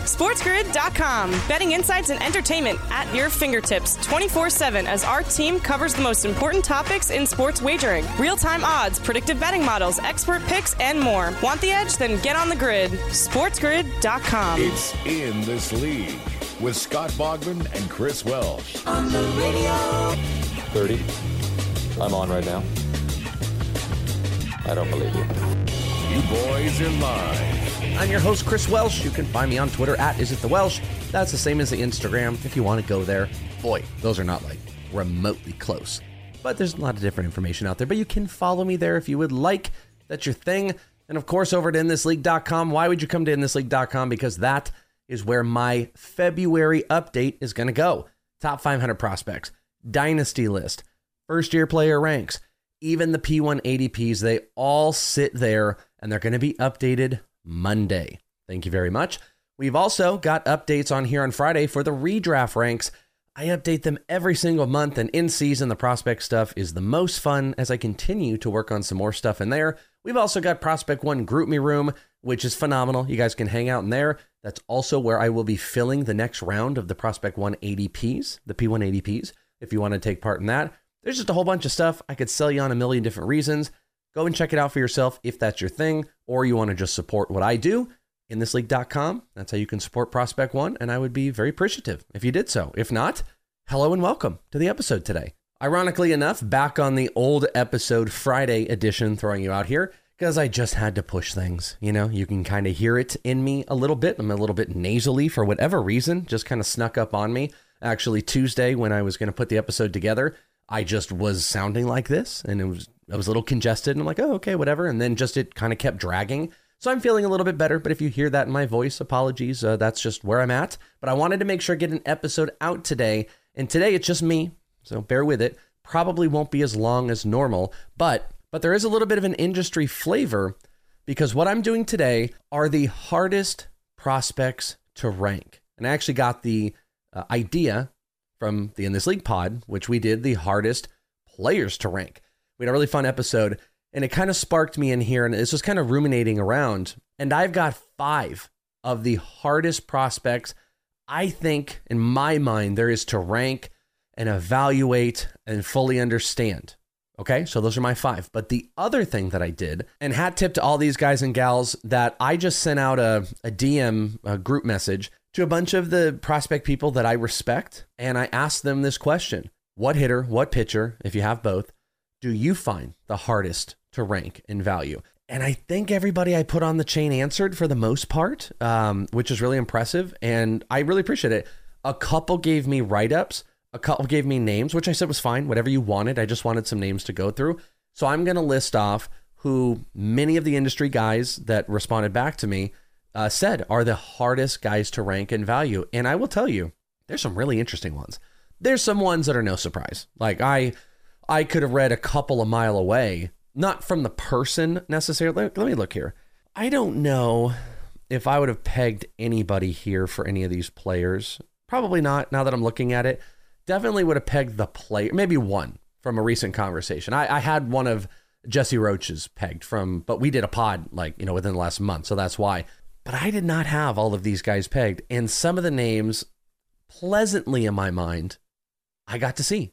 SportsGrid.com. Betting insights and entertainment at your fingertips 24 7 as our team covers the most important topics in sports wagering real time odds, predictive betting models, expert picks, and more. Want the edge? Then get on the grid. SportsGrid.com. It's in this league with Scott Bogman and Chris Welsh. On the radio. 30. I'm on right now. I don't believe you. You boys are live. I'm your host, Chris Welsh. You can find me on Twitter at Is It The Welsh. That's the same as the Instagram if you want to go there. Boy, those are not like remotely close. But there's a lot of different information out there. But you can follow me there if you would like. That's your thing. And of course, over at InThisLeague.com. Why would you come to InThisLeague.com? Because that is where my February update is going to go. Top 500 prospects, dynasty list, first year player ranks, even the P1 ADPs, they all sit there and they're going to be updated Monday. Thank you very much. We've also got updates on here on Friday for the redraft ranks. I update them every single month, and in season, the prospect stuff is the most fun as I continue to work on some more stuff in there. We've also got Prospect One GroupMe Room, which is phenomenal. You guys can hang out in there. That's also where I will be filling the next round of the Prospect One ADPs, the P1 ADPs, if you want to take part in that. There's just a whole bunch of stuff I could sell you on a million different reasons. Go and check it out for yourself if that's your thing, or you want to just support what I do. in InThisLeague.com. That's how you can support Prospect One, and I would be very appreciative if you did so. If not, hello and welcome to the episode today. Ironically enough, back on the old episode Friday edition, throwing you out here because I just had to push things. You know, you can kind of hear it in me a little bit. I'm a little bit nasally for whatever reason, just kind of snuck up on me. Actually, Tuesday when I was going to put the episode together, I just was sounding like this, and it was I was a little congested, and I'm like, oh, okay, whatever. And then just it kind of kept dragging. So I'm feeling a little bit better. But if you hear that in my voice, apologies. Uh, that's just where I'm at. But I wanted to make sure I get an episode out today, and today it's just me, so bear with it. Probably won't be as long as normal, but but there is a little bit of an industry flavor because what I'm doing today are the hardest prospects to rank. And I actually got the uh, idea from the In This League pod, which we did the hardest players to rank. We had a really fun episode, and it kind of sparked me in here, and it's just kind of ruminating around. And I've got five of the hardest prospects I think, in my mind, there is to rank and evaluate and fully understand. Okay, so those are my five. But the other thing that I did, and hat tip to all these guys and gals, that I just sent out a, a DM a group message to a bunch of the prospect people that I respect. And I asked them this question What hitter, what pitcher, if you have both, do you find the hardest to rank in value? And I think everybody I put on the chain answered for the most part, um, which is really impressive. And I really appreciate it. A couple gave me write ups, a couple gave me names, which I said was fine, whatever you wanted. I just wanted some names to go through. So I'm going to list off who many of the industry guys that responded back to me uh, said are the hardest guys to rank in value. And I will tell you, there's some really interesting ones. There's some ones that are no surprise. Like I, I could have read a couple of mile away not from the person necessarily. Let, let me look here. I don't know if I would have pegged anybody here for any of these players. Probably not. Now that I'm looking at it, definitely would have pegged the player. Maybe one from a recent conversation. I, I had one of Jesse Roach's pegged from, but we did a pod like you know within the last month, so that's why. But I did not have all of these guys pegged, and some of the names, pleasantly in my mind, I got to see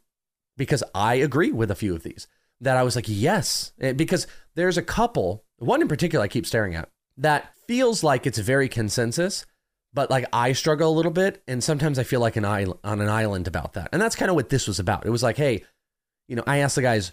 because I agree with a few of these that I was like, yes, eh, because there's a couple, one in particular I keep staring at, that feels like it's very consensus, but like I struggle a little bit. And sometimes I feel like an island, on an island about that. And that's kind of what this was about. It was like, hey, you know, I asked the guys,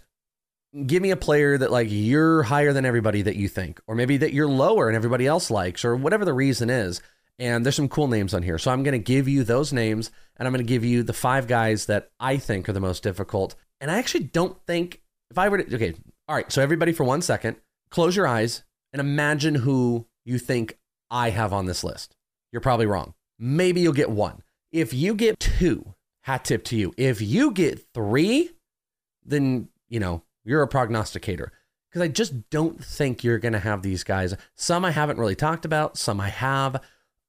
give me a player that like you're higher than everybody that you think, or maybe that you're lower and everybody else likes, or whatever the reason is. And there's some cool names on here. So I'm going to give you those names and I'm going to give you the five guys that I think are the most difficult. And I actually don't think if I were to, okay, all right. So everybody for one second, close your eyes and imagine who you think I have on this list. You're probably wrong. Maybe you'll get one. If you get two, hat tip to you. If you get three, then, you know, you're a prognosticator. Because I just don't think you're going to have these guys. Some I haven't really talked about, some I have.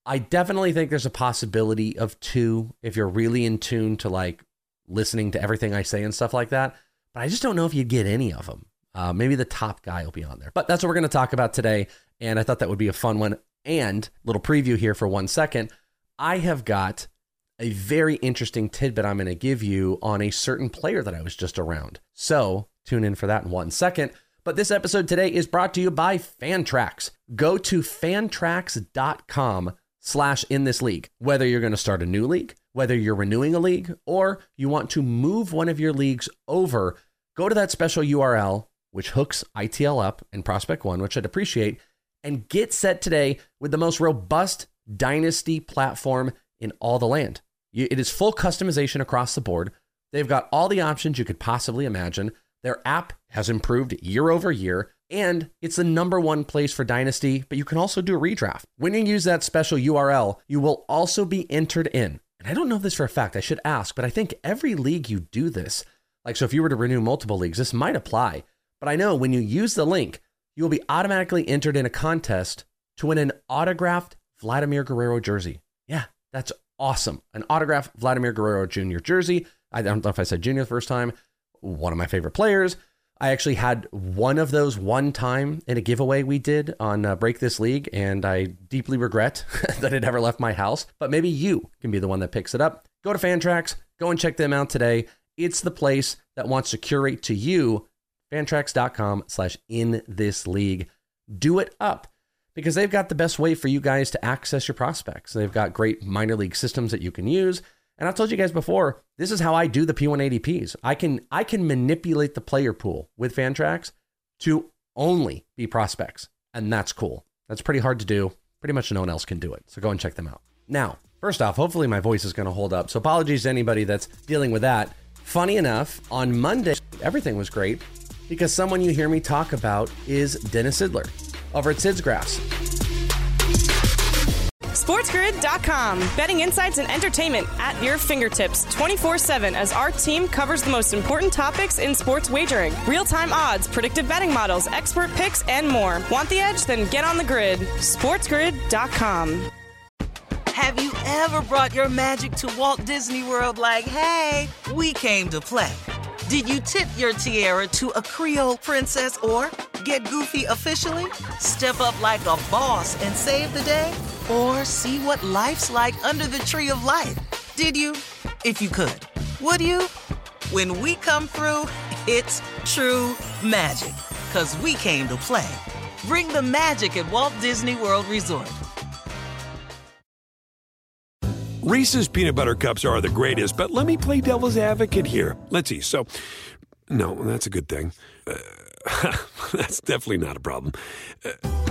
I definitely think there's a possibility of two if you're really in tune to like listening to everything I say and stuff like that. But I just don't know if you'd get any of them. Uh, maybe the top guy will be on there. But that's what we're going to talk about today. And I thought that would be a fun one. And little preview here for one second. I have got a very interesting tidbit I'm going to give you on a certain player that I was just around. So tune in for that in one second. But this episode today is brought to you by Fantrax. Go to fantrax.com slash in this league. Whether you're going to start a new league, whether you're renewing a league, or you want to move one of your leagues over, go to that special URL, which hooks ITL up and Prospect One, which I'd appreciate, and get set today with the most robust dynasty platform in all the land. It is full customization across the board. They've got all the options you could possibly imagine. Their app has improved year over year, and it's the number one place for Dynasty, but you can also do a redraft. When you use that special URL, you will also be entered in. And I don't know this for a fact, I should ask, but I think every league you do this. Like, so if you were to renew multiple leagues, this might apply. But I know when you use the link, you will be automatically entered in a contest to win an autographed Vladimir Guerrero jersey. Yeah, that's awesome. An autographed Vladimir Guerrero Jr. jersey. I don't know if I said junior the first time. One of my favorite players. I actually had one of those one time in a giveaway we did on uh, Break This League, and I deeply regret that it ever left my house. But maybe you can be the one that picks it up. Go to Fantrax, go and check them out today. It's the place that wants to curate to you. Fantrax.com slash in this league. Do it up because they've got the best way for you guys to access your prospects. They've got great minor league systems that you can use. And I've told you guys before, this is how I do the P1 ADPs. I can I can manipulate the player pool with Fantrax to only be prospects, and that's cool. That's pretty hard to do. Pretty much no one else can do it. So go and check them out. Now, first off, hopefully my voice is going to hold up. So apologies to anybody that's dealing with that. Funny enough, on Monday everything was great because someone you hear me talk about is Dennis Sidler over at Sid's. SportsGrid.com. Betting insights and entertainment at your fingertips 24 7 as our team covers the most important topics in sports wagering real time odds, predictive betting models, expert picks, and more. Want the edge? Then get on the grid. SportsGrid.com. Have you ever brought your magic to Walt Disney World like, hey, we came to play? Did you tip your tiara to a Creole princess or get goofy officially? Step up like a boss and save the day? Or see what life's like under the tree of life? Did you? If you could. Would you? When we come through, it's true magic. Cause we came to play. Bring the magic at Walt Disney World Resort. Reese's peanut butter cups are the greatest, but let me play devil's advocate here. Let's see. So, no, that's a good thing. Uh, that's definitely not a problem. Uh,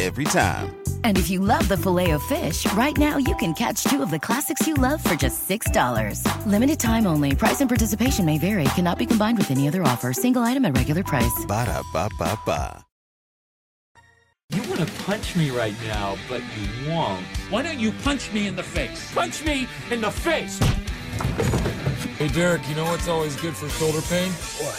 Every time. And if you love the filet of fish, right now you can catch two of the classics you love for just $6. Limited time only. Price and participation may vary. Cannot be combined with any other offer. Single item at regular price. Ba da ba ba ba. You want to punch me right now, but you won't. Why don't you punch me in the face? Punch me in the face! Hey, Derek, you know what's always good for shoulder pain? What?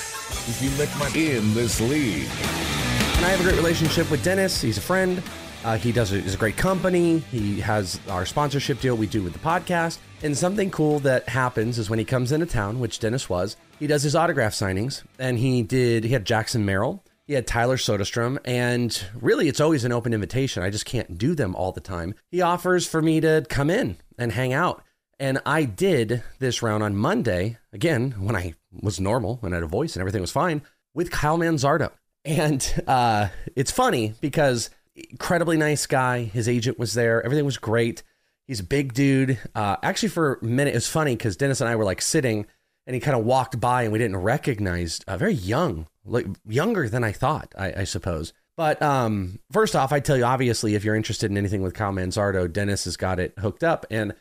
If you lick my. In this league. And I have a great relationship with Dennis. He's a friend. Uh, he does a, he's a great company. He has our sponsorship deal we do with the podcast. And something cool that happens is when he comes into town, which Dennis was, he does his autograph signings. And he did, he had Jackson Merrill. He had Tyler Soderstrom, and really it's always an open invitation. I just can't do them all the time. He offers for me to come in and hang out. And I did this round on Monday, again, when I was normal, when I had a voice and everything was fine, with Kyle Manzardo. And uh, it's funny because incredibly nice guy. His agent was there. Everything was great. He's a big dude. Uh, actually, for a minute, it was funny because Dennis and I were like sitting and he kind of walked by and we didn't recognize, uh, very young, like younger than I thought, I, I suppose. But um, first off, I tell you, obviously, if you're interested in anything with Kyle Manzardo, Dennis has got it hooked up. And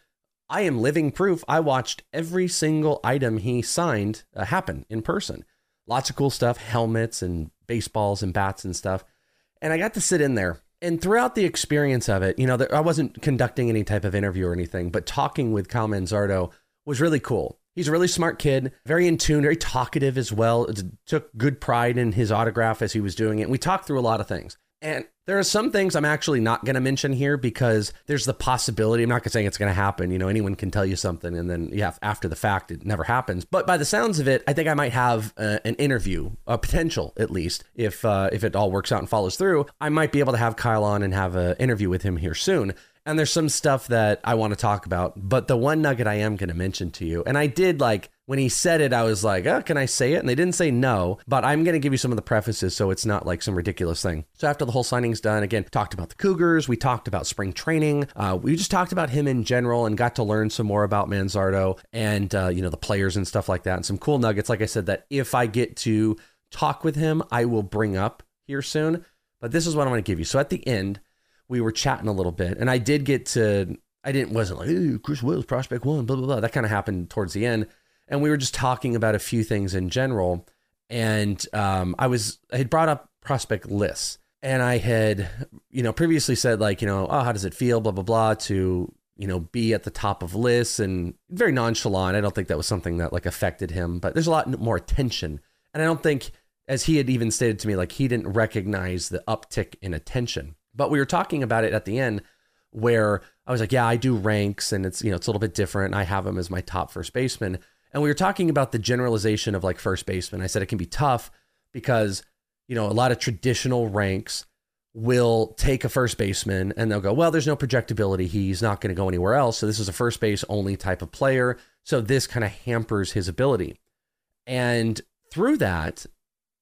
I am living proof. I watched every single item he signed uh, happen in person. Lots of cool stuff, helmets and baseballs and bats and stuff. And I got to sit in there. And throughout the experience of it, you know, I wasn't conducting any type of interview or anything, but talking with Kyle Manzardo was really cool. He's a really smart kid, very in tune, very talkative as well. Took good pride in his autograph as he was doing it. We talked through a lot of things. And there are some things I'm actually not going to mention here because there's the possibility. I'm not going to say it's going to happen. You know, anyone can tell you something and then, yeah, after the fact, it never happens. But by the sounds of it, I think I might have uh, an interview, a potential at least, if uh, if it all works out and follows through. I might be able to have Kyle on and have an interview with him here soon. And there's some stuff that I want to talk about. But the one nugget I am going to mention to you, and I did like when he said it, I was like, oh, can I say it? And they didn't say no, but I'm going to give you some of the prefaces so it's not like some ridiculous thing. So after the whole signing's done, again, talked about the Cougars. We talked about spring training. Uh, we just talked about him in general and got to learn some more about Manzardo and, uh, you know, the players and stuff like that and some cool nuggets. Like I said, that if I get to talk with him, I will bring up here soon. But this is what I'm going to give you. So at the end, we were chatting a little bit and I did get to, I didn't, wasn't like, hey, Chris Welsh, prospect one, blah, blah, blah. That kind of happened towards the end and we were just talking about a few things in general. And um, I was I had brought up prospect lists, and I had you know previously said like you know oh how does it feel blah blah blah to you know be at the top of lists and very nonchalant. I don't think that was something that like affected him, but there's a lot more attention, and I don't think as he had even stated to me like he didn't recognize the uptick in attention. But we were talking about it at the end where I was like, yeah, I do ranks and it's you know it's a little bit different. I have him as my top first baseman. And we were talking about the generalization of like first baseman. I said it can be tough because, you know, a lot of traditional ranks will take a first baseman and they'll go, well, there's no projectability. He's not going to go anywhere else. So this is a first base only type of player. So this kind of hampers his ability. And through that,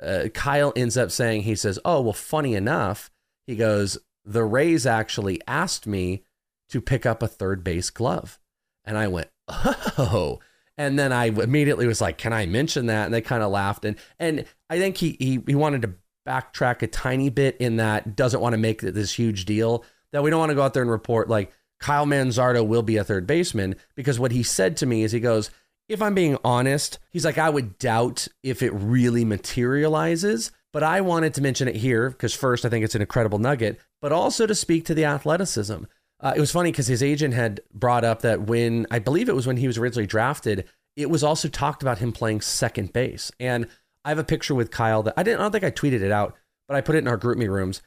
uh, Kyle ends up saying, he says, oh, well, funny enough, he goes, the Rays actually asked me to pick up a third base glove. And I went, oh, and then I immediately was like, "Can I mention that?" And they kind of laughed. And and I think he he he wanted to backtrack a tiny bit in that doesn't want to make this huge deal that we don't want to go out there and report like Kyle Manzardo will be a third baseman because what he said to me is he goes, if I'm being honest, he's like, I would doubt if it really materializes. But I wanted to mention it here because first, I think it's an incredible nugget, but also to speak to the athleticism. Uh, it was funny because his agent had brought up that when I believe it was when he was originally drafted, it was also talked about him playing second base. And I have a picture with Kyle that I didn't. I don't think I tweeted it out, but I put it in our GroupMe rooms.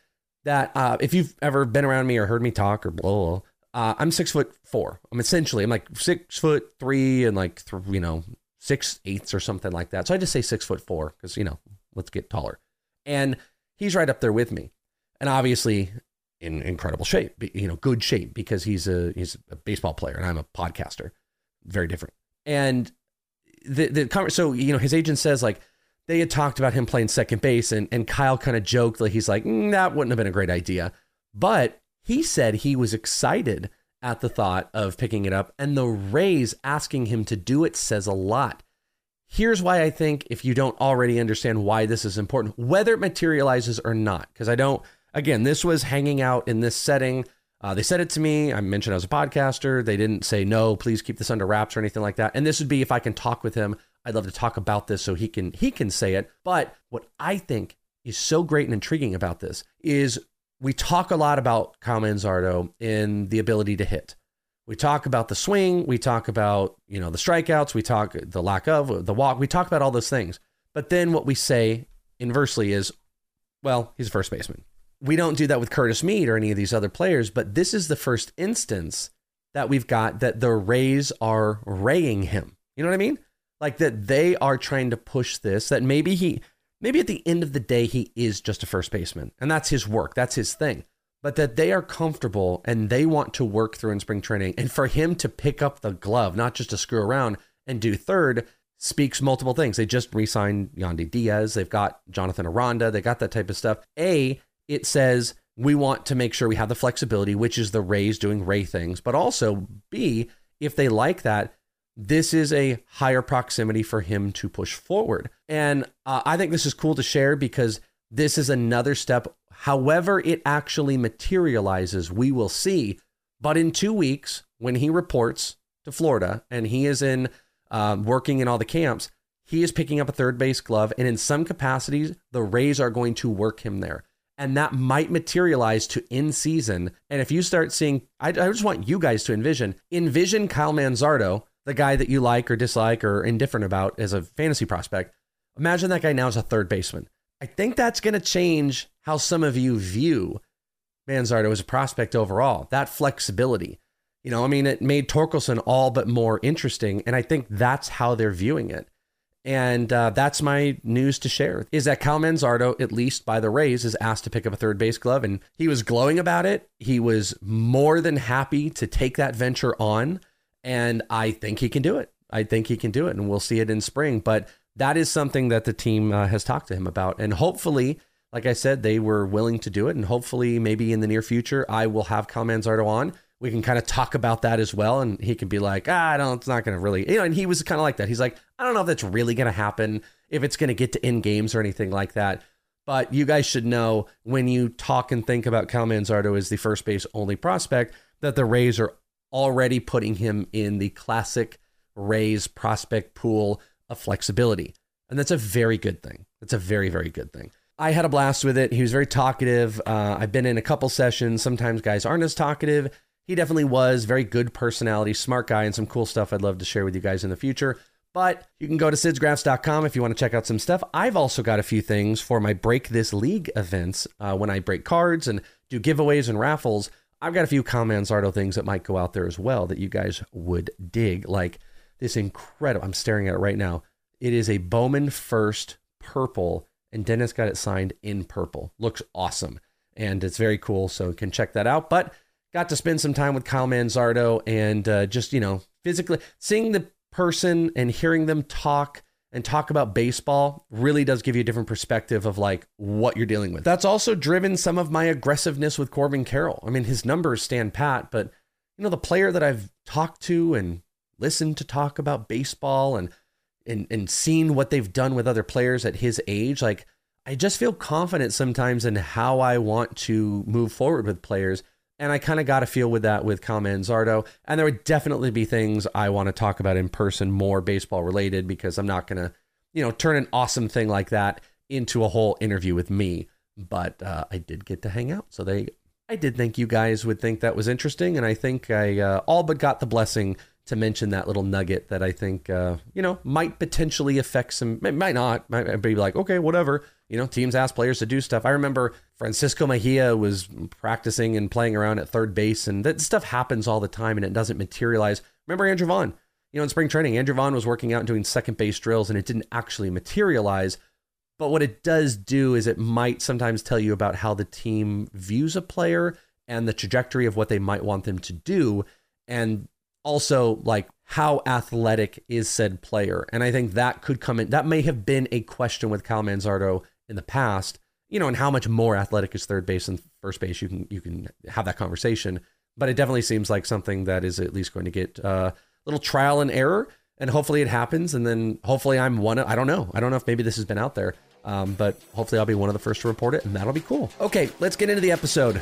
That uh, if you've ever been around me or heard me talk or blah, blah, blah uh, I'm six foot four. I'm essentially I'm like six foot three and like th- you know six eighths or something like that. So I just say six foot four because you know let's get taller. And he's right up there with me. And obviously, in incredible shape, you know, good shape because he's a he's a baseball player and I'm a podcaster. Very different. And the the so you know his agent says like they had talked about him playing second base and and Kyle kind of joked like he's like mm, that wouldn't have been a great idea, but he said he was excited at the thought of picking it up and the Rays asking him to do it says a lot. Here's why I think if you don't already understand why this is important, whether it materializes or not, because I don't Again, this was hanging out in this setting. Uh, they said it to me. I mentioned I was a podcaster. They didn't say no, please keep this under wraps or anything like that. And this would be if I can talk with him. I'd love to talk about this so he can he can say it. But what I think is so great and intriguing about this is we talk a lot about Kyle Manzardo in the ability to hit. We talk about the swing. We talk about you know the strikeouts. We talk the lack of the walk. We talk about all those things. But then what we say inversely is, well, he's a first baseman we don't do that with Curtis Mead or any of these other players, but this is the first instance that we've got that the Rays are raying him. You know what I mean? Like that they are trying to push this, that maybe he maybe at the end of the day, he is just a first baseman and that's his work, that's his thing. But that they are comfortable and they want to work through in spring training. And for him to pick up the glove, not just to screw around and do third, speaks multiple things. They just re signed Yandy Diaz. They've got Jonathan Aranda. They got that type of stuff. A, it says we want to make sure we have the flexibility, which is the Rays doing Ray things. But also, B, if they like that, this is a higher proximity for him to push forward. And uh, I think this is cool to share because this is another step. However, it actually materializes, we will see. But in two weeks, when he reports to Florida and he is in um, working in all the camps, he is picking up a third base glove. And in some capacities, the Rays are going to work him there. And that might materialize to in season. And if you start seeing, I, I just want you guys to envision, envision Kyle Manzardo the guy that you like or dislike or indifferent about as a fantasy prospect. Imagine that guy now as a third baseman. I think that's going to change how some of you view Manzardo as a prospect overall. That flexibility. You know, I mean, it made Torkelson all but more interesting. And I think that's how they're viewing it. And uh, that's my news to share is that Kyle Manzardo, at least by the Rays, is asked to pick up a third base glove. And he was glowing about it. He was more than happy to take that venture on. And I think he can do it. I think he can do it, and we'll see it in spring. But that is something that the team uh, has talked to him about. And hopefully, like I said, they were willing to do it. And hopefully, maybe in the near future, I will have Kyle Manzardo on. We can kind of talk about that as well. And he can be like, ah, I don't, it's not going to really, you know, and he was kind of like that. He's like, I don't know if that's really going to happen, if it's going to get to end games or anything like that. But you guys should know when you talk and think about Kyle Manzardo as the first base only prospect, that the Rays are already putting him in the classic Rays prospect pool of flexibility. And that's a very good thing. That's a very, very good thing. I had a blast with it. He was very talkative. Uh, I've been in a couple sessions. Sometimes guys aren't as talkative. He definitely was. Very good personality, smart guy, and some cool stuff I'd love to share with you guys in the future. But you can go to sidsgraphs.com if you want to check out some stuff. I've also got a few things for my Break This League events uh, when I break cards and do giveaways and raffles. I've got a few Kyle Manzardo things that might go out there as well that you guys would dig. Like this incredible, I'm staring at it right now. It is a Bowman First purple, and Dennis got it signed in purple. Looks awesome. And it's very cool. So you can check that out. But got to spend some time with Kyle Manzardo and uh, just, you know, physically seeing the person and hearing them talk and talk about baseball really does give you a different perspective of like what you're dealing with. That's also driven some of my aggressiveness with Corbin Carroll. I mean, his numbers stand pat, but you know, the player that I've talked to and listened to talk about baseball and and and seen what they've done with other players at his age, like I just feel confident sometimes in how I want to move forward with players and I kind of got a feel with that with Kyle Manzardo. And there would definitely be things I want to talk about in person, more baseball related, because I'm not going to, you know, turn an awesome thing like that into a whole interview with me. But uh, I did get to hang out. So they, I did think you guys would think that was interesting. And I think I uh, all but got the blessing to mention that little nugget that I think, uh, you know, might potentially affect some, might not, might be like, okay, whatever you know, teams ask players to do stuff. I remember Francisco Mejia was practicing and playing around at third base, and that stuff happens all the time and it doesn't materialize. Remember Andrew Vaughn? You know, in spring training, Andrew Vaughn was working out and doing second base drills, and it didn't actually materialize. But what it does do is it might sometimes tell you about how the team views a player and the trajectory of what they might want them to do. And also, like, how athletic is said player? And I think that could come in. That may have been a question with Kyle Manzardo in the past, you know, and how much more athletic is third base and first base, you can you can have that conversation. But it definitely seems like something that is at least going to get uh, a little trial and error, and hopefully it happens. And then hopefully I'm one. Of, I don't know. I don't know if maybe this has been out there, um, but hopefully I'll be one of the first to report it, and that'll be cool. Okay, let's get into the episode.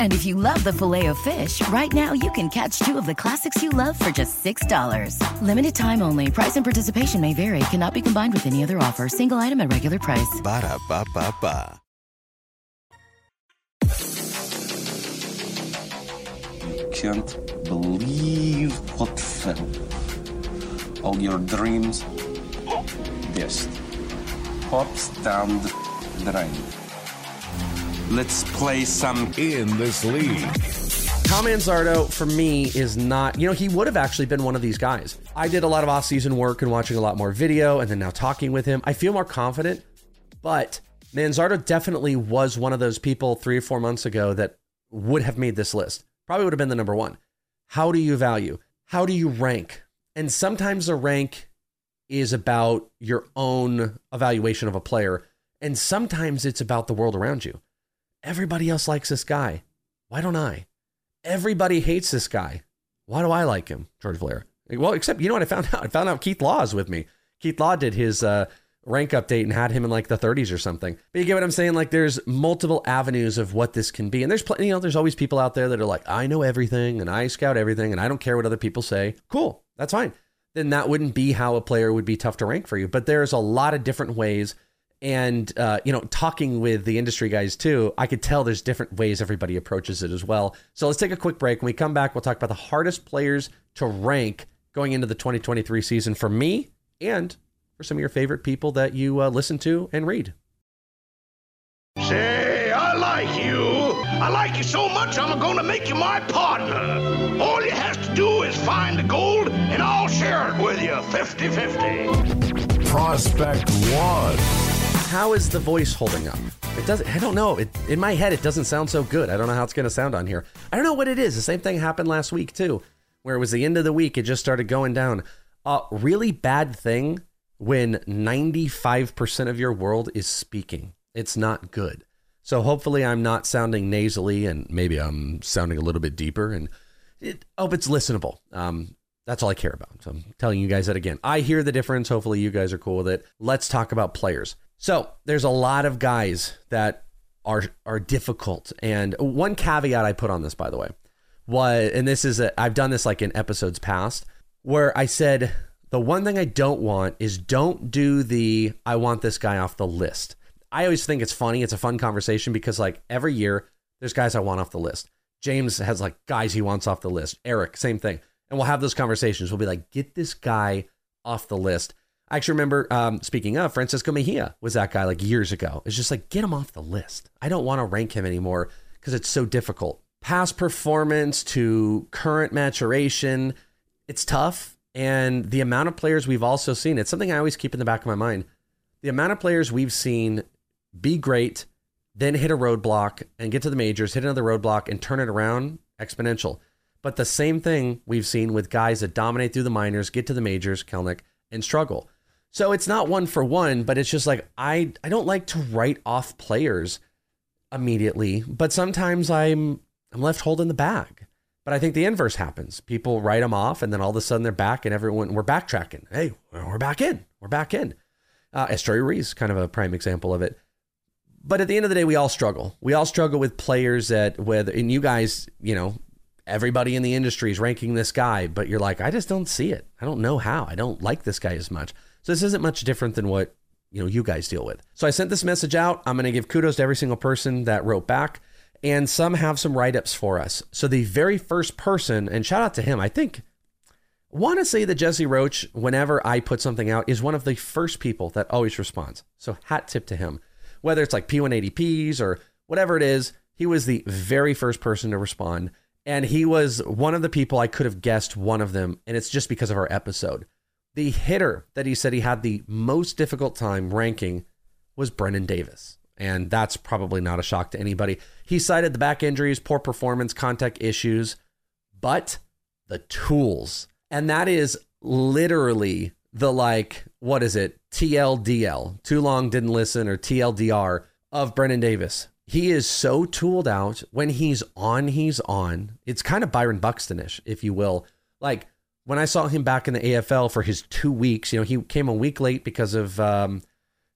And if you love the filet of fish, right now you can catch two of the classics you love for just $6. Limited time only. Price and participation may vary. Cannot be combined with any other offer. Single item at regular price. Ba da ba ba ba. can't believe what fell. All your dreams just pops down the drain. Let's play some in this league. Tom Manzardo, for me, is not, you know, he would have actually been one of these guys. I did a lot of off season work and watching a lot more video and then now talking with him. I feel more confident, but Manzardo definitely was one of those people three or four months ago that would have made this list. Probably would have been the number one. How do you value? How do you rank? And sometimes the rank is about your own evaluation of a player, and sometimes it's about the world around you. Everybody else likes this guy. Why don't I? Everybody hates this guy. Why do I like him, George Blair? Well, except you know what I found out? I found out Keith Law is with me. Keith Law did his uh, rank update and had him in like the 30s or something. But you get what I'm saying? Like there's multiple avenues of what this can be. And there's plenty, you know, there's always people out there that are like, I know everything and I scout everything and I don't care what other people say. Cool. That's fine. Then that wouldn't be how a player would be tough to rank for you. But there's a lot of different ways and uh, you know talking with the industry guys too i could tell there's different ways everybody approaches it as well so let's take a quick break when we come back we'll talk about the hardest players to rank going into the 2023 season for me and for some of your favorite people that you uh, listen to and read Say, I like you. I like you so much, I'm gonna make you my partner. All you have to do is find the gold, and I'll share it with you 50 50. Prospect one. How is the voice holding up it doesn't i don't know it, in my head it doesn't sound so good i don't know how it's going to sound on here i don't know what it is the same thing happened last week too where it was the end of the week it just started going down a really bad thing when 95% of your world is speaking it's not good so hopefully i'm not sounding nasally and maybe i'm sounding a little bit deeper and it, hope it's listenable um, that's all I care about. So I'm telling you guys that again. I hear the difference. Hopefully, you guys are cool with it. Let's talk about players. So there's a lot of guys that are are difficult. And one caveat I put on this, by the way, was, and this is a, I've done this like in episodes past, where I said the one thing I don't want is don't do the I want this guy off the list. I always think it's funny. It's a fun conversation because like every year there's guys I want off the list. James has like guys he wants off the list. Eric, same thing. And we'll have those conversations. We'll be like, get this guy off the list. I actually remember, um, speaking of, Francisco Mejia was that guy like years ago. It's just like, get him off the list. I don't want to rank him anymore because it's so difficult. Past performance to current maturation, it's tough. And the amount of players we've also seen, it's something I always keep in the back of my mind. The amount of players we've seen be great, then hit a roadblock and get to the majors, hit another roadblock and turn it around exponential. But the same thing we've seen with guys that dominate through the minors, get to the majors, Kelenic, and struggle. So it's not one for one, but it's just like I I don't like to write off players immediately, but sometimes I'm I'm left holding the bag. But I think the inverse happens. People write them off, and then all of a sudden they're back, and everyone we're backtracking. Hey, we're back in. We're back in. Uh, Ruiz, is kind of a prime example of it. But at the end of the day, we all struggle. We all struggle with players that, whether and you guys, you know, everybody in the industry is ranking this guy, but you're like, I just don't see it. I don't know how. I don't like this guy as much. So this isn't much different than what you know you guys deal with. So I sent this message out. I'm going to give kudos to every single person that wrote back, and some have some write ups for us. So the very first person, and shout out to him. I think want to say that Jesse Roach, whenever I put something out, is one of the first people that always responds. So hat tip to him. Whether it's like P1 ADPs or whatever it is, he was the very first person to respond. And he was one of the people I could have guessed one of them. And it's just because of our episode. The hitter that he said he had the most difficult time ranking was Brennen Davis. And that's probably not a shock to anybody. He cited the back injuries, poor performance, contact issues, but the tools. And that is literally the like, what is it? TLDL, too long didn't listen, or TLDR of Brennen Davis. He is so tooled out. When he's on, he's on. It's kind of Byron Buxtonish, if you will. Like when I saw him back in the AFL for his two weeks, you know, he came a week late because of, um,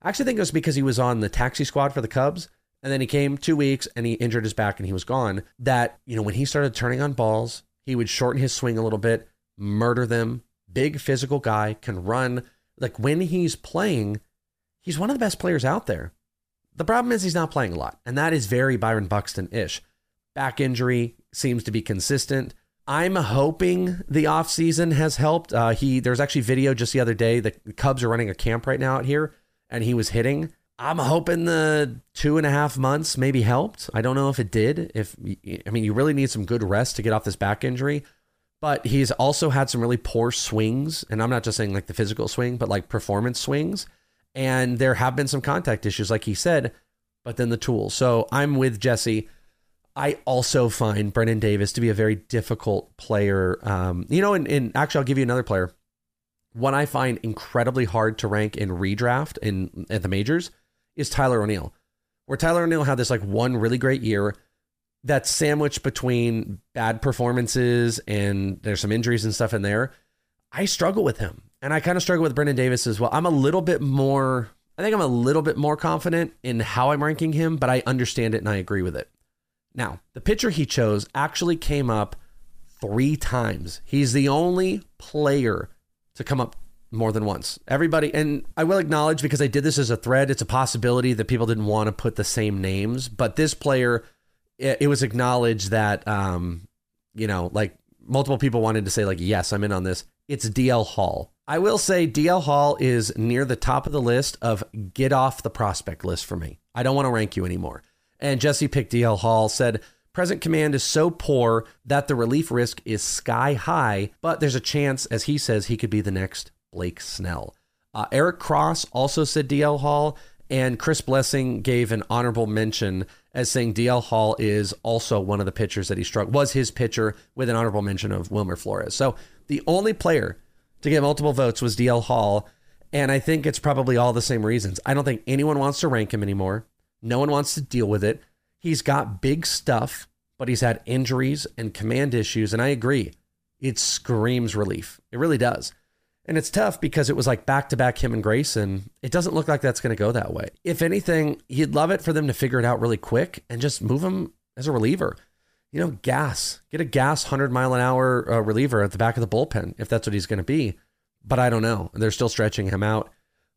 I actually think it was because he was on the taxi squad for the Cubs. And then he came two weeks and he injured his back and he was gone. That, you know, when he started turning on balls, he would shorten his swing a little bit, murder them. Big physical guy, can run. Like when he's playing, he's one of the best players out there. The problem is he's not playing a lot, and that is very Byron Buxton ish. Back injury seems to be consistent. I'm hoping the offseason has helped. Uh, he there's actually video just the other day. The Cubs are running a camp right now out here, and he was hitting. I'm hoping the two and a half months maybe helped. I don't know if it did. If I mean, you really need some good rest to get off this back injury. But he's also had some really poor swings, and I'm not just saying like the physical swing, but like performance swings. And there have been some contact issues, like he said, but then the tools. So I'm with Jesse. I also find Brennen Davis to be a very difficult player. Um, you know, and, and actually, I'll give you another player. One I find incredibly hard to rank in redraft in at the majors is Tyler O'Neill, where Tyler O'Neill had this like one really great year that's sandwiched between bad performances and there's some injuries and stuff in there. I struggle with him. And I kind of struggle with Brennen Davis as well. I'm a little bit more, I think I'm a little bit more confident in how I'm ranking him, but I understand it and I agree with it. Now, the pitcher he chose actually came up three times. He's the only player to come up more than once. Everybody, and I will acknowledge because I did this as a thread, it's a possibility that people didn't want to put the same names, but this player, it, it was acknowledged that, um, you know, like multiple people wanted to say, like, yes, I'm in on this. It's DL Hall. I will say DL Hall is near the top of the list of get off the prospect list for me. I don't want to rank you anymore. And Jesse picked DL Hall, said, Present command is so poor that the relief risk is sky high, but there's a chance, as he says, he could be the next Blake Snell. Uh, Eric Cross also said DL Hall, and Chris Blessing gave an honorable mention as saying DL Hall is also one of the pitchers that he struck, was his pitcher with an honorable mention of Wilmer Flores. So the only player to get multiple votes was DL Hall. And I think it's probably all the same reasons. I don't think anyone wants to rank him anymore. No one wants to deal with it. He's got big stuff, but he's had injuries and command issues. And I agree, it screams relief. It really does. And it's tough because it was like back to back him and Grayson. It doesn't look like that's going to go that way. If anything, you'd love it for them to figure it out really quick and just move him as a reliever. You know, gas, get a gas 100 mile an hour uh, reliever at the back of the bullpen if that's what he's going to be. But I don't know. They're still stretching him out.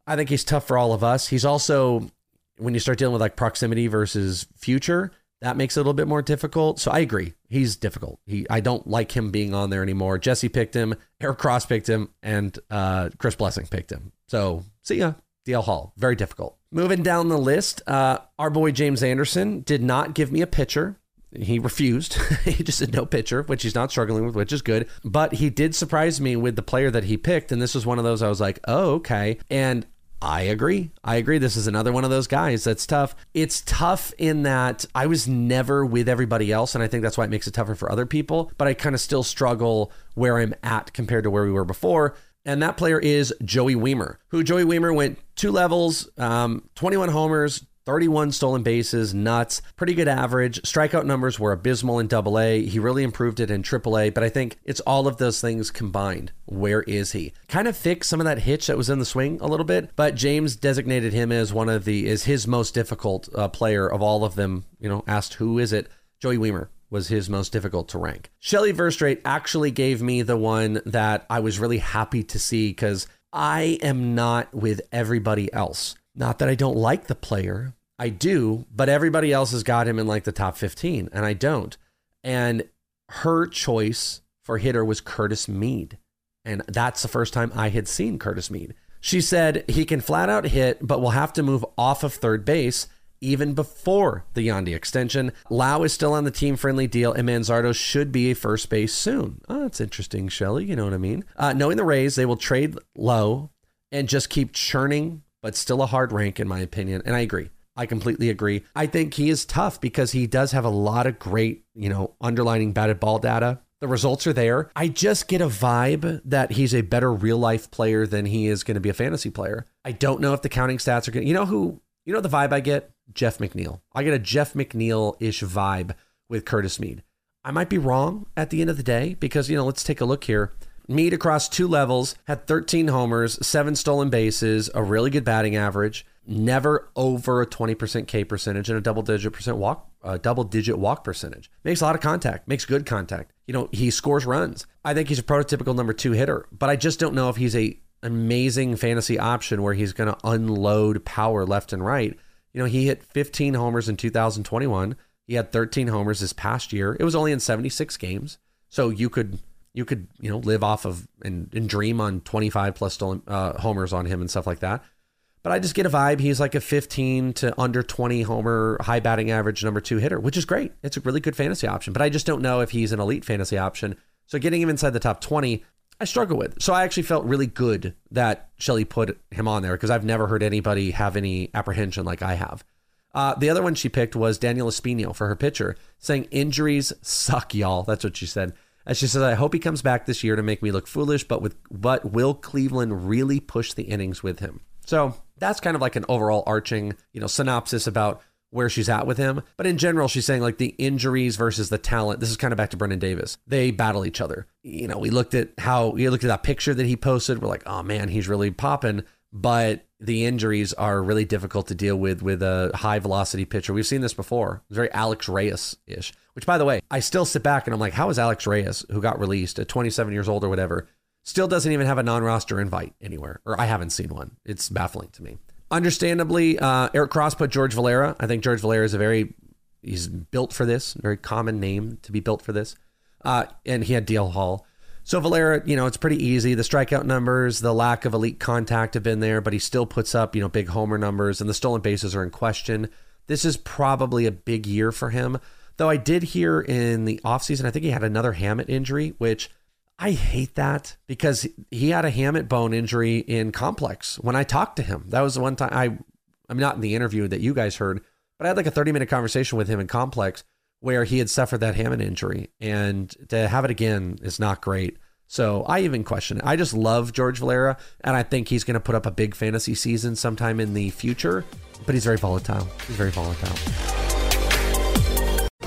I think he's tough for all of us. He's also, when you start dealing with like proximity versus future, that makes it a little bit more difficult. So I agree. He's difficult. He I don't like him being on there anymore. Jesse picked him, Eric Cross picked him, and uh, Chris Blessing picked him. So see ya. DL Hall. Very difficult. Moving down the list, uh, our boy James Anderson did not give me a pitcher. He refused. he just said no pitcher, which he's not struggling with, which is good. But he did surprise me with the player that he picked. And this was one of those I was like, oh, okay. And I agree. I agree. This is another one of those guys that's tough. It's tough in that I was never with everybody else, and I think that's why it makes it tougher for other people. But I kind of still struggle where I'm at compared to where we were before. And that player is Joey Wiemer, who Joey Wiemer went two levels, um, 21 homers, 31 stolen bases, nuts, pretty good average. Strikeout numbers were abysmal in double A. He really improved it in triple A, but I think it's all of those things combined. Where is he? Kind of fixed some of that hitch that was in the swing a little bit, but James designated him as one of the, is his most difficult uh, player of all of them. You know, asked who is it? Joey Wiemer was his most difficult to rank. Shelly Verougstraete actually gave me the one that I was really happy to see because I am not with everybody else. Not that I don't like the player, I do, but everybody else has got him in like the top 15, and I don't. And her choice for hitter was Curtis Mead. And that's the first time I had seen Curtis Mead. She said he can flat out hit, but will have to move off of third base even before the Yandy extension. Lowe is still on the team friendly deal, and Manzardo should be a first base soon. Oh, that's interesting, Shelly. You know what I mean? Uh, knowing the Rays, they will trade low and just keep churning, but still a hard rank, in my opinion. And I agree. I completely agree. I think he is tough because he does have a lot of great, you know, underlining batted ball data. The results are there. I just get a vibe that he's a better real life player than he is going to be a fantasy player. I don't know if the counting stats are going to, you know who, you know the vibe I get? Jeff McNeil. I get a Jeff McNeil ish vibe with Curtis Mead. I might be wrong at the end of the day because, you know, let's take a look here. Mead across two levels had 13 homers, seven stolen bases, a really good batting average, never over a 20% K percentage and a double digit percent walk, a double digit walk percentage. Makes a lot of contact, makes good contact. You know, he scores runs. I think he's a prototypical number two hitter, but I just don't know if he's a amazing fantasy option where he's going to unload power left and right. You know, he hit 15 homers in 2021. He had 13 homers this past year. It was only in 76 games. So you could you could you know live off of and, and dream on 25 plus stolen uh, homers on him and stuff like that. But I just get a vibe he's like a 15 to under 20 homer, high batting average number two hitter, which is great. It's a really good fantasy option. But I just don't know if he's an elite fantasy option. So getting him inside the top 20, I struggle with. So I actually felt really good that Shelly put him on there because I've never heard anybody have any apprehension like I have. Uh, the other one she picked was Daniel Espino for her pitcher, saying injuries suck, y'all. That's what she said. And she says, I hope he comes back this year to make me look foolish, but with but will Cleveland really push the innings with him? So that's kind of like an overall arching, you know, synopsis about where she's at with him. But in general, she's saying like the injuries versus the talent. This is kind of back to Brennen Davis. They battle each other. You know, we looked at how we looked at that picture that he posted. We're like, oh man, he's really popping. But the injuries are really difficult to deal with with a high velocity pitcher. We've seen this before. It's very Alex Reyes ish. Which, by the way, I still sit back and I'm like, how is Alex Reyes, who got released at 27 years old or whatever, still doesn't even have a non roster invite anywhere? Or I haven't seen one. It's baffling to me. Understandably, uh, Eric Cross put George Valera. I think George Valera is a very, he's built for this, very common name to be built for this. Uh, and he had DL Hall. So Valera, you know, it's pretty easy. The strikeout numbers, the lack of elite contact have been there, but he still puts up, you know, big homer numbers and the stolen bases are in question. This is probably a big year for him. Though I did hear in the offseason, I think he had another hamate injury, which I hate that because he had a hamate bone injury in complex when I talked to him. That was the one time I, I'm not in the interview that you guys heard, but I had like a 30 minute conversation with him in complex where he had suffered that hamate injury. And to have it again is not great. So I even question it. I just love George Valera, and I think he's going to put up a big fantasy season sometime in the future, but he's very volatile. He's very volatile.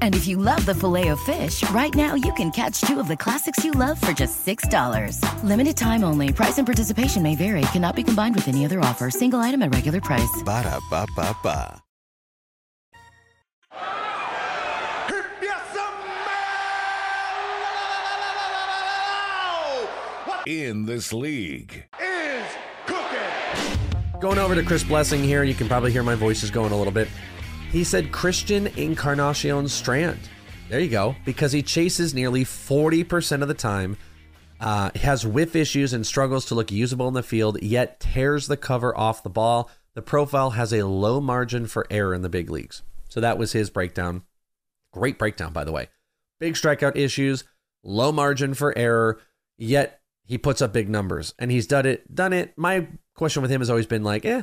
And if you love the filet of fish, right now you can catch two of the classics you love for just $6. Limited time only. Price and participation may vary. Cannot be combined with any other offer. Single item at regular price. Ba da ba ba ba. In this league. Is cooking. Going over to Chris Blessing here, you can probably hear my voice is going a little bit. He said Christian Encarnacion Strand. There you go. Because he chases nearly 40% of the time, uh, has whiff issues and struggles to look usable in the field, yet tears the cover off the ball. The profile has a low margin for error in the big leagues. So that was his breakdown. Great breakdown, by the way. Big strikeout issues, low margin for error, yet he puts up big numbers. And he's done it. Done it. My question with him has always been like, eh,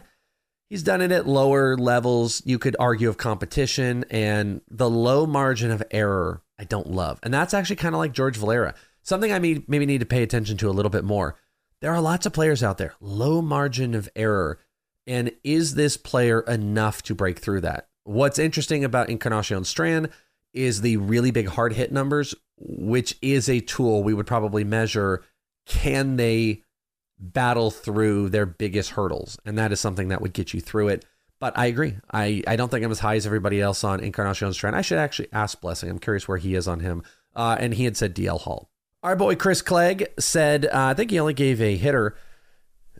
He's done it at lower levels, you could argue, of competition, and the low margin of error I don't love. And that's actually kind of like George Valera. Something I may, maybe need to pay attention to a little bit more. There are lots of players out there, low margin of error. And is this player enough to break through that? What's interesting about Encarnacion Strand is the really big hard hit numbers, which is a tool we would probably measure can they battle through their biggest hurdles? And that is something that would get you through it. But I agree. I, I don't think I'm as high as everybody else on Encarnacion Strand. I should actually ask Blessing. I'm curious where he is on him. Uh, and he had said DL Hall. Our boy Chris Clegg said, uh, I think he only gave a hitter.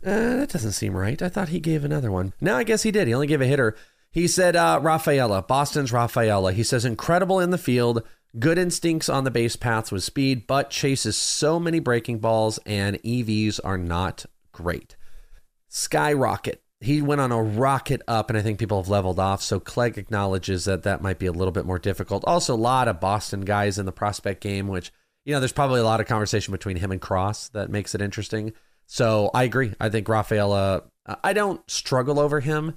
Uh, that doesn't seem right. I thought he gave another one. No, I guess he did. He only gave a hitter. He said uh, Rafaela, Boston's Rafaela. He says incredible in the field, good instincts on the base paths with speed, but chases so many breaking balls and EVs are not great. Skyrocket. He went on a rocket up, and I think people have leveled off. So Clegg acknowledges that that might be a little bit more difficult. Also, a lot of Boston guys in the prospect game, which you know, there's probably a lot of conversation between him and Cross that makes it interesting. So I agree. I think Rafaela. I don't struggle over him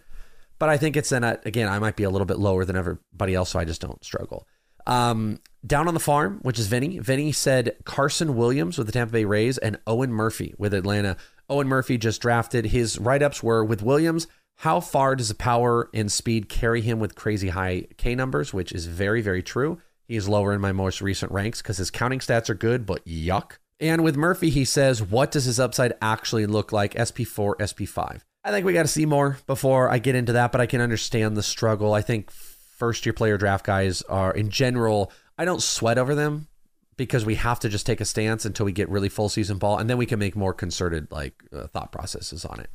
but I think it's then again I might be a little bit lower than everybody else, so I just don't struggle. Um, down on the farm, which is Vinny. Vinny said Carson Williams with the Tampa Bay Rays and Owen Murphy with Atlanta. Owen Murphy just drafted. His write ups were with Williams. How far does the power and speed carry him with crazy high K numbers, which is very, very true. He is lower in my most recent ranks because his counting stats are good, but yuck. And with Murphy, he says, what does his upside actually look like? SP4, SP5. I think we got to see more before I get into that, but I can understand the struggle. I think first year player draft guys are, in general, I don't sweat over them because we have to just take a stance until we get really full season ball, and then we can make more concerted like uh, thought processes on it.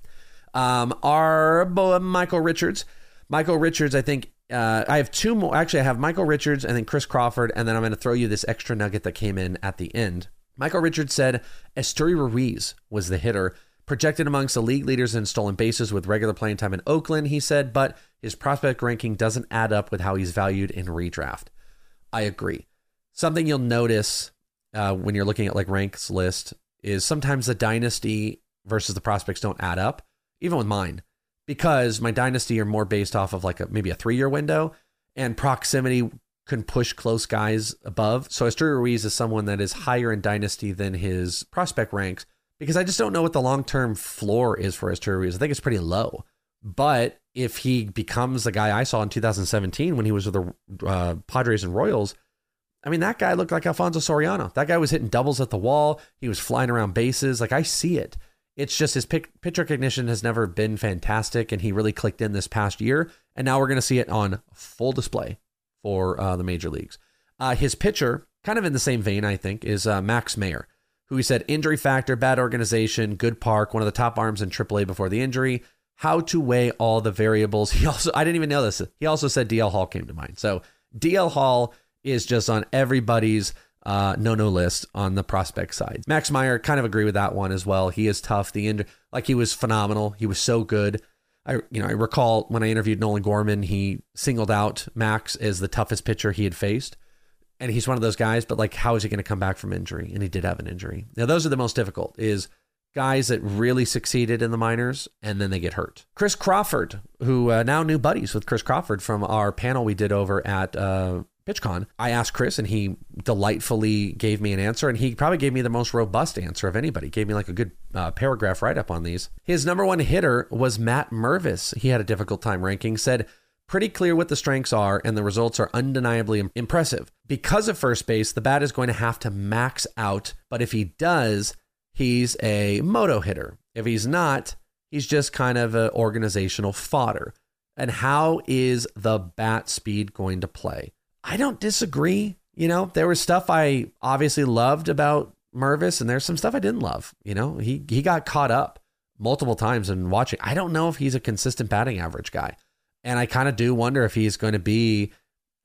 Um, our Michael Richards, Michael Richards, I think uh, I have two more. Actually, I have Michael Richards and then Chris Crawford, and then I'm going to throw you this extra nugget that came in at the end. Michael Richards said Esteury Ruiz was the hitter Projected amongst the league leaders in stolen bases with regular playing time in Oakland, he said, but his prospect ranking doesn't add up with how he's valued in redraft. I agree. Something you'll notice uh, when you're looking at like ranks list is sometimes the dynasty versus the prospects don't add up, even with mine, because my dynasty are more based off of like a, maybe a three year window, and proximity can push close guys above. So Esteury Ruiz is someone that is higher in dynasty than his prospect ranks because I just don't know what the long term floor is for Esteury I think it's pretty low. But if he becomes the guy I saw in 2017 when he was with the uh, Padres and Royals, I mean, that guy looked like Alfonso Soriano. That guy was hitting doubles at the wall. He was flying around bases. Like, I see it. It's just his pitch, recognition has never been fantastic, and he really clicked in this past year. And now we're going to see it on full display for uh, the major leagues. Uh, his pitcher, kind of in the same vein, I think, is uh, Max Meyer who he said injury factor, bad organization, good park, one of the top arms in AAA before the injury. How to weigh all the variables. He also, I didn't even know this. He also said DL Hall came to mind. So DL Hall is just on everybody's uh, no no list on the prospect side. Max Meyer kind of agree with that one as well. He is tough. The end, like he was phenomenal. He was so good. I you know I recall when I interviewed Nolan Gorman, he singled out Max as the toughest pitcher he had faced and he's one of those guys, but like, how is he going to come back from injury? And he did have an injury. Now, those are the most difficult is guys that really succeeded in the minors and then they get hurt. Chris Crawford, who uh, now new buddies with Chris Crawford from our panel we did over at uh, PitchCon. I asked Chris and he delightfully gave me an answer and he probably gave me the most robust answer of anybody. Gave me like a good uh, paragraph write up on these. His number one hitter was Matt Mervis. He had a difficult time ranking, said, pretty clear what the strengths are, and the results are undeniably impressive. Because of first base, the bat is going to have to max out, but if he does, he's a moto hitter. If he's not, he's just kind of an organizational fodder. And how is the bat speed going to play? I don't disagree. You know, there was stuff I obviously loved about Mervis, and there's some stuff I didn't love. You know, he he got caught up multiple times in watching. I don't know if he's a consistent batting average guy. And I kind of do wonder if he's going to be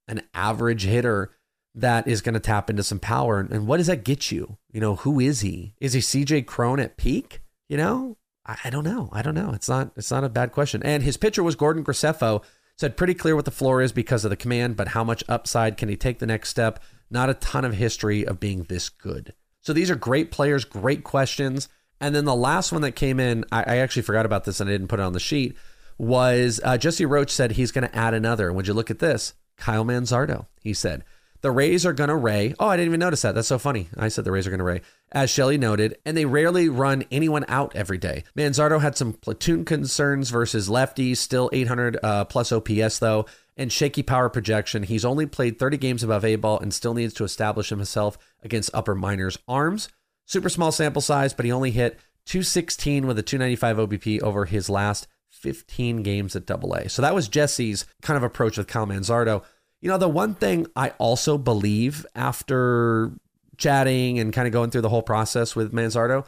an average hitter that is going to tap into some power. And what does that get you? You know, who is he? Is he CJ Cron at peak? You know, I, don't know. I don't know. It's not. It's not a bad question. And his pitcher was Gordon Graceffo. Said pretty clear what the floor is because of the command, but how much upside can he take the next step? Not a ton of history of being this good. So these are great players, great questions. And then the last one that came in, I, I actually forgot about this and I didn't put it on the sheet was uh, Jesse Roach said he's going to add another. And would you look at this? Kyle Manzardo. He said, The Rays are going to Ray. Oh, I didn't even notice that. That's so funny. I said the Rays are going to Ray, as Shelly noted, and they rarely run anyone out every day. Manzardo had some platoon concerns versus lefties, still 800 uh, plus OPS though, and shaky power projection. He's only played 30 games above A ball and still needs to establish himself against upper minors. Arms, super small sample size, but he only hit 216 with a 295 OBP over his last 15 games at Double A. So that was Jesse's kind of approach with Kyle Manzardo. You know, the one thing I also believe after chatting and kind of going through the whole process with Manzardo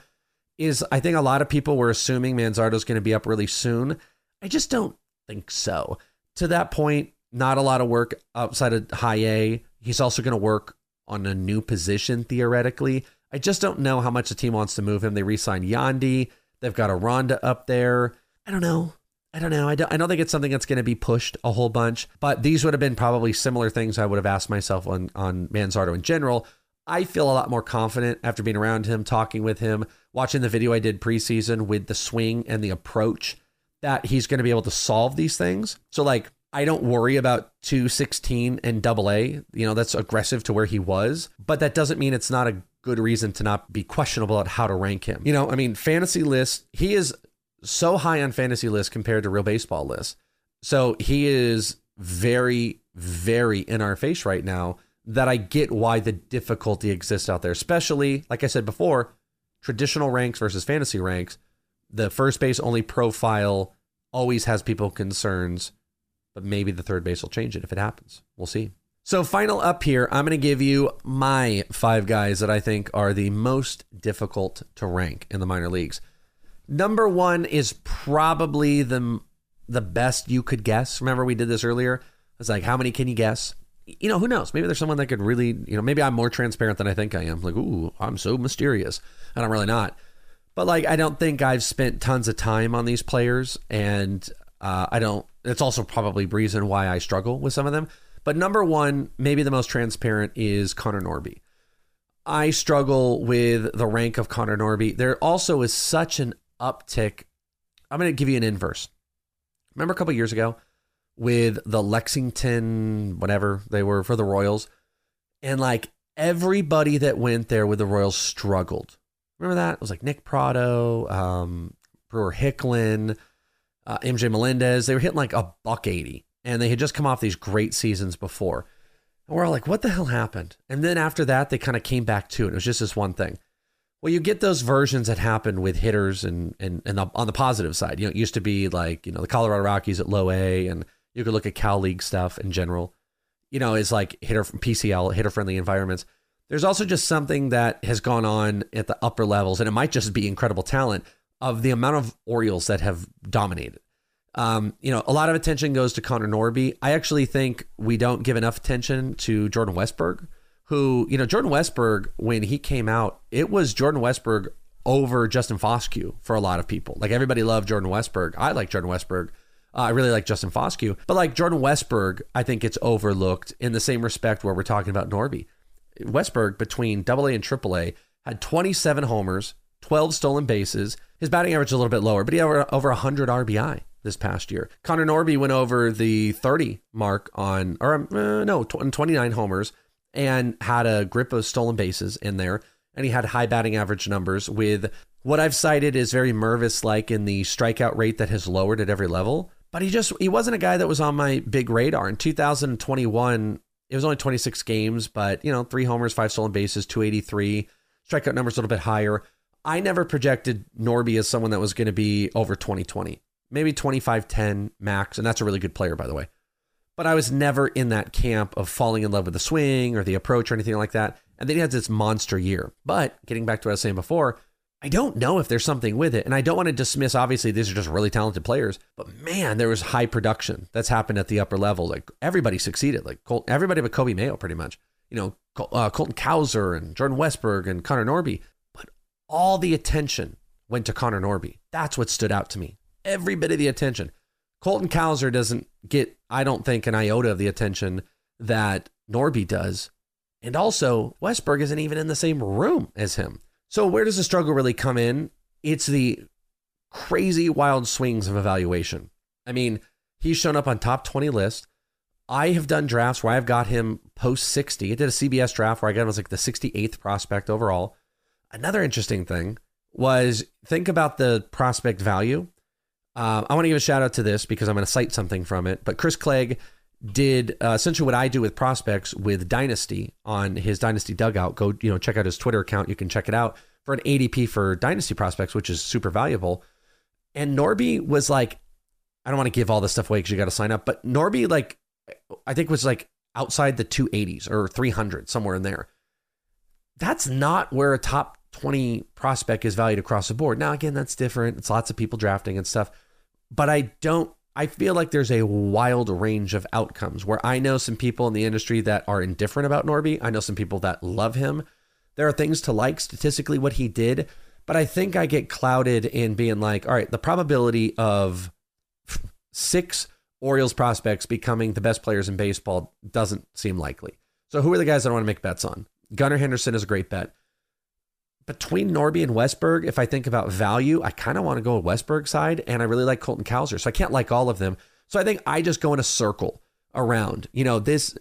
is I think a lot of people were assuming Manzardo's going to be up really soon. I just don't think so. To that point, not a lot of work outside of high A. He's also going to work on a new position theoretically. I just don't know how much the team wants to move him. They re-signed Yandy. They've got Aranda up there. I don't know. I don't know. I don't, I don't think it's something that's going to be pushed a whole bunch, but these would have been probably similar things I would have asked myself on, on Manzardo in general. I feel a lot more confident after being around him, talking with him, watching the video I did preseason with the swing and the approach that he's going to be able to solve these things. So, like, I don't worry about 216 and double A. You know, that's aggressive to where he was, but that doesn't mean it's not a good reason to not be questionable at how to rank him. You know, I mean, fantasy list, he is so high on fantasy lists compared to real baseball lists. So he is very, very in our face right now that I get why the difficulty exists out there, especially, like I said before, traditional ranks versus fantasy ranks. The first base only profile always has people concerns, but maybe the third base will change it if it happens. We'll see. So, final up here, I'm going to give you my five guys that I think are the most difficult to rank in the minor leagues. Number one is probably the the best you could guess. Remember, we did this earlier. It's like, how many can you guess? You know, who knows? Maybe there's someone that could really, you know, maybe I'm more transparent than I think I am. Like, ooh, I'm so mysterious, and I'm really not. But like, I don't think I've spent tons of time on these players, and uh, I don't. It's also probably reason why I struggle with some of them. But number one, maybe the most transparent, is Connor Norby. I struggle with the rank of Connor Norby. There also is such an uptick. I'm going to give you an inverse. Remember a couple years ago with the Lexington, whatever they were for the Royals, and like everybody that went there with the Royals struggled. Remember that? It was like Nick Pratto, um, Brewer Hicklen, uh, MJ Melendez. They were hitting like a buck 80, and they had just come off these great seasons before. And we're all like, what the hell happened? And then after that, they kind of came back to it. It was just this one thing. Well, you get those versions that happen with hitters and and and the, on the positive side. You know, it used to be like you know the Colorado Rockies at low A, and you could look at Cal League stuff in general. You know, it's like hitter from PCL, hitter friendly environments. There's also just something that has gone on at the upper levels, and it might just be incredible talent of the amount of Orioles that have dominated. Um, you know, a lot of attention goes to Connor Norby. I actually think we don't give enough attention to Jordan Westburg who, you know, Jordan Westburg, when he came out, it was Jordan Westburg over Justin Foscue for a lot of people. Like everybody loved Jordan Westburg. I like Jordan Westburg. Uh, I really like Justin Foscue. But like Jordan Westburg, I think it's overlooked in the same respect where we're talking about Norby. Westburg, between AA and AAA, had 27 homers, 12 stolen bases. His batting average is a little bit lower, but he had over, over 100 RBI this past year. Connor Norby went over the 30 mark on, or uh, no, 29 homers, and had a grip of stolen bases in there. And he had high batting average numbers with what I've cited is very Mervis like in the strikeout rate that has lowered at every level. But he just he wasn't a guy that was on my big radar. In 2021, it was only 26 games, but you know, three homers, five stolen bases, 283. Strikeout numbers a little bit higher. I never projected Norby as someone that was going to be over 2020. Maybe 25 10 max. And that's a really good player, by the way but I was never in that camp of falling in love with the swing or the approach or anything like that. And then he has this monster year. But getting back to what I was saying before, I don't know if there's something with it. And I don't want to dismiss, obviously, these are just really talented players. But man, there was high production that's happened at the upper level. Like everybody succeeded. Like everybody but Coby Mayo, pretty much. You know, uh, Colton Cowser and Jordan Westburg and Connor Norby. But all the attention went to Connor Norby. That's what stood out to me. Every bit of the attention. Colton Cowser doesn't get, I don't think, an iota of the attention that Norby does. And also, Westburg isn't even in the same room as him. So, where does the struggle really come in? It's the crazy wild swings of evaluation. I mean, he's shown up on top 20 list I have done drafts where I've got him post 60. I did a CBS draft where I got him as like the 68th prospect overall. Another interesting thing was think about the prospect value. Uh, I want to give a shout out to this because I'm going to cite something from it. But Chris Clegg did uh, essentially what I do with prospects with Dynasty on his Dynasty dugout. Go, you know, check out his Twitter account. You can check it out for an ADP for Dynasty prospects, which is super valuable. And Norby was like, I don't want to give all this stuff away because you got to sign up, but Norby like, I think was like outside the 280s or 300 somewhere in there. That's not where a top 20 prospect is valued across the board. Now, again, that's different. It's lots of people drafting and stuff, but I don't I feel like there's a wild range of outcomes where I know some people in the industry that are indifferent about Norby. I know some people that love him. There are things to like statistically what he did, but I think I get clouded in being like, all right, the probability of six Orioles prospects becoming the best players in baseball doesn't seem likely. So who are the guys that I want to make bets on? Gunnar Henderson is a great bet between Norby and Westburg, if I think about value, I kind of want to go with Westburg side, and I really like Colton Cowser. So I can't like all of them. So I think I just go in a circle around. You know, this.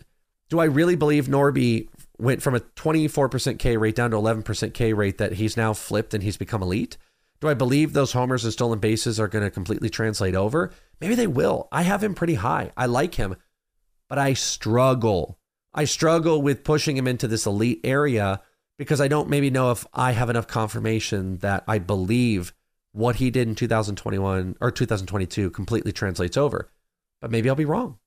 Do I really believe Norby went from a 24% K rate down to 11% K rate that he's now flipped and he's become elite? Do I believe those homers and stolen bases are going to completely translate over? Maybe they will. I have him pretty high. I like him, but I struggle. I struggle with pushing him into this elite area because I don't maybe know if I have enough confirmation that I believe what he did in 2021 or 2022 completely translates over. But maybe I'll be wrong.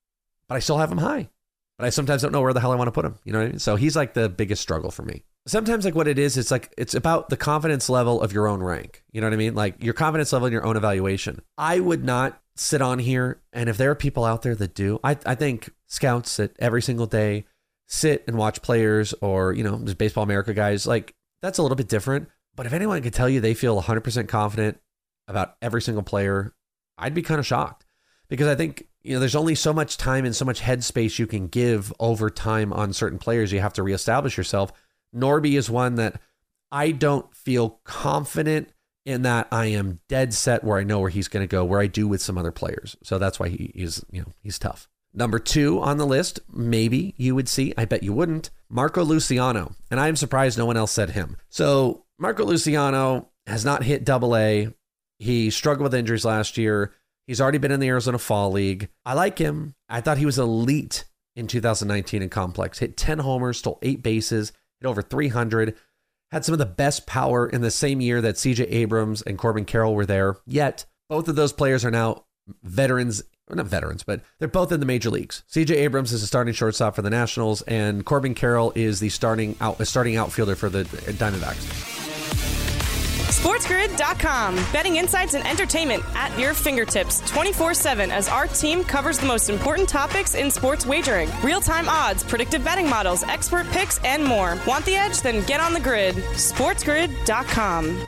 But I still have him high. But I sometimes don't know where the hell I want to put him. You know what I mean? So he's like the biggest struggle for me. Sometimes like what it is, it's like it's about the confidence level of your own rank. You know what I mean? Like your confidence level in your own evaluation. I would not sit on here and if there are people out there that do, I, I think scouts sit every single day sit and watch players or, you know, just baseball America guys, like that's a little bit different. But if anyone could tell you they feel 100% confident about every single player, I'd be kind of shocked because I think, you know, there's only so much time and so much headspace you can give over time on certain players. You have to reestablish yourself. Norby is one that I don't feel confident in that I am dead set where I know where he's going to go, where I do with some other players. So that's why he, he's, you know, he's tough. Number two on the list, maybe you would see, I bet you wouldn't, Marco Luciano. And I'm surprised no one else said him. So Marco Luciano has not hit double A. He struggled with injuries last year. He's already been in the Arizona Fall League. I like him. I thought he was elite in 2019 in Complex. Hit 10 homers, stole eight bases, hit over 300, had some of the best power in the same year that CJ Abrams and Corbin Carroll were there. Yet, both of those players are now veterans not veterans, but they're both in the major leagues. CJ Abrams is a starting shortstop for the Nationals, and Corbin Carroll is the starting out starting outfielder for the Diamondbacks. SportsGrid.com. Betting insights and entertainment at your fingertips 24 7 as our team covers the most important topics in sports wagering real time odds, predictive betting models, expert picks, and more. Want the edge? Then get on the grid. SportsGrid.com.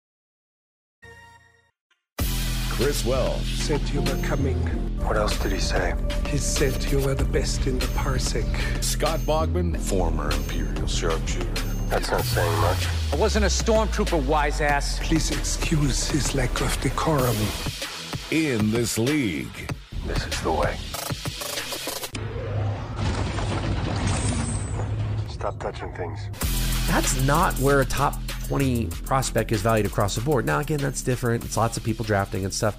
Chris Welsh. Said you were coming. What else did he say? He said you were the best in the parsec. Scott Bogman. Former Imperial sharpshooter. That's not saying much. I wasn't a stormtrooper, wise ass. Please excuse his lack of decorum. In this league. This is the way. Stop touching things. That's not where a top 20 prospect is valued across the board. Now, again, that's different. It's lots of people drafting and stuff.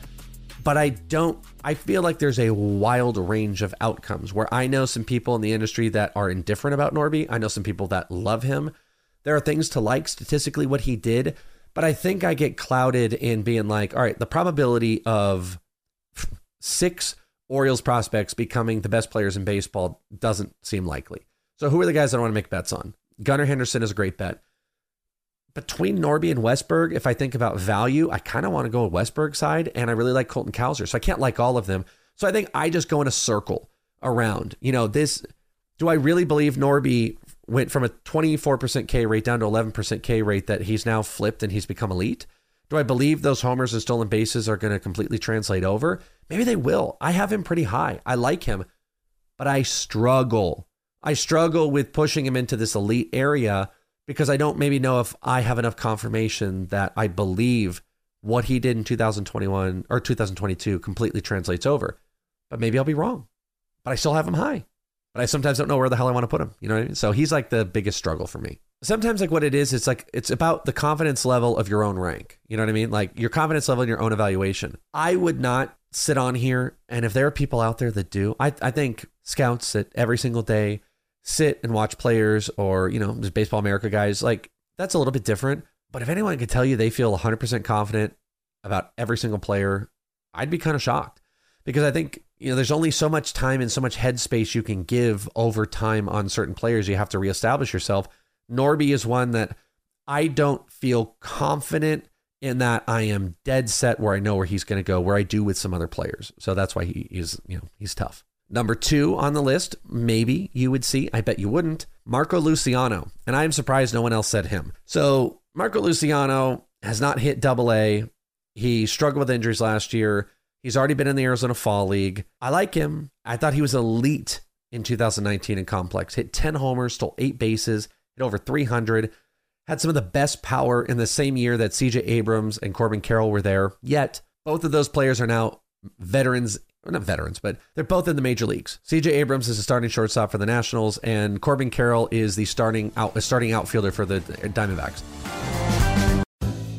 But I don't, I feel like there's a wild range of outcomes where I know some people in the industry that are indifferent about Norby. I know some people that love him. There are things to like statistically what he did, but I think I get clouded in being like, all right, the probability of six Orioles prospects becoming the best players in baseball doesn't seem likely. So who are the guys that I want to make bets on? Gunnar Henderson is a great bet. Between Norby and Westburg, if I think about value, I kind of want to go with Westburg side, and I really like Colton Cowser. So I can't like all of them. So I think I just go in a circle around. You know, this. Do I really believe Norby went from a 24% K rate down to 11% K rate that he's now flipped and he's become elite? Do I believe those homers and stolen bases are going to completely translate over? Maybe they will. I have him pretty high. I like him, but I struggle. I struggle with pushing him into this elite area because I don't maybe know if I have enough confirmation that I believe what he did in 2021 or 2022 completely translates over. But maybe I'll be wrong. But I still have him high. But I sometimes don't know where the hell I want to put him. You know what I mean? So he's like the biggest struggle for me. Sometimes like what it is, it's like it's about the confidence level of your own rank. You know what I mean? Like your confidence level in your own evaluation. I would not sit on here and if there are people out there that do, I, I think scouts that every single day sit and watch players or, you know, just baseball America guys, like that's a little bit different. But if anyone could tell you they feel 100% confident about every single player, I'd be kind of shocked because I think, you know, there's only so much time and so much headspace you can give over time on certain players. You have to reestablish yourself. Norby is one that I don't feel confident in that I am dead set where I know where he's going to go, where I do with some other players. So that's why he is, you know, he's tough. Number two on the list, maybe you would see, I bet you wouldn't, Marco Luciano. And I'm surprised no one else said him. So Marco Luciano has not hit double A. He struggled with injuries last year. He's already been in the Arizona Fall League. I like him. I thought he was elite in 2019 in Complex. Hit 10 homers, stole eight bases, hit over 300, had some of the best power in the same year that CJ Abrams and Corbin Carroll were there. Yet, both of those players are now veterans not veterans, but they're both in the major leagues. CJ Abrams is a starting shortstop for the Nationals, and Corbin Carroll is the starting out starting outfielder for the Diamondbacks.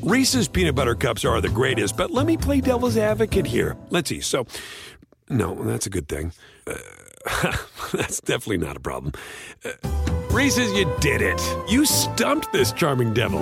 Reese's peanut butter cups are the greatest, but let me play devil's advocate here. Let's see. So, no, that's a good thing. Uh, that's definitely not a problem. Uh, Reese's, you did it. You stumped this charming devil.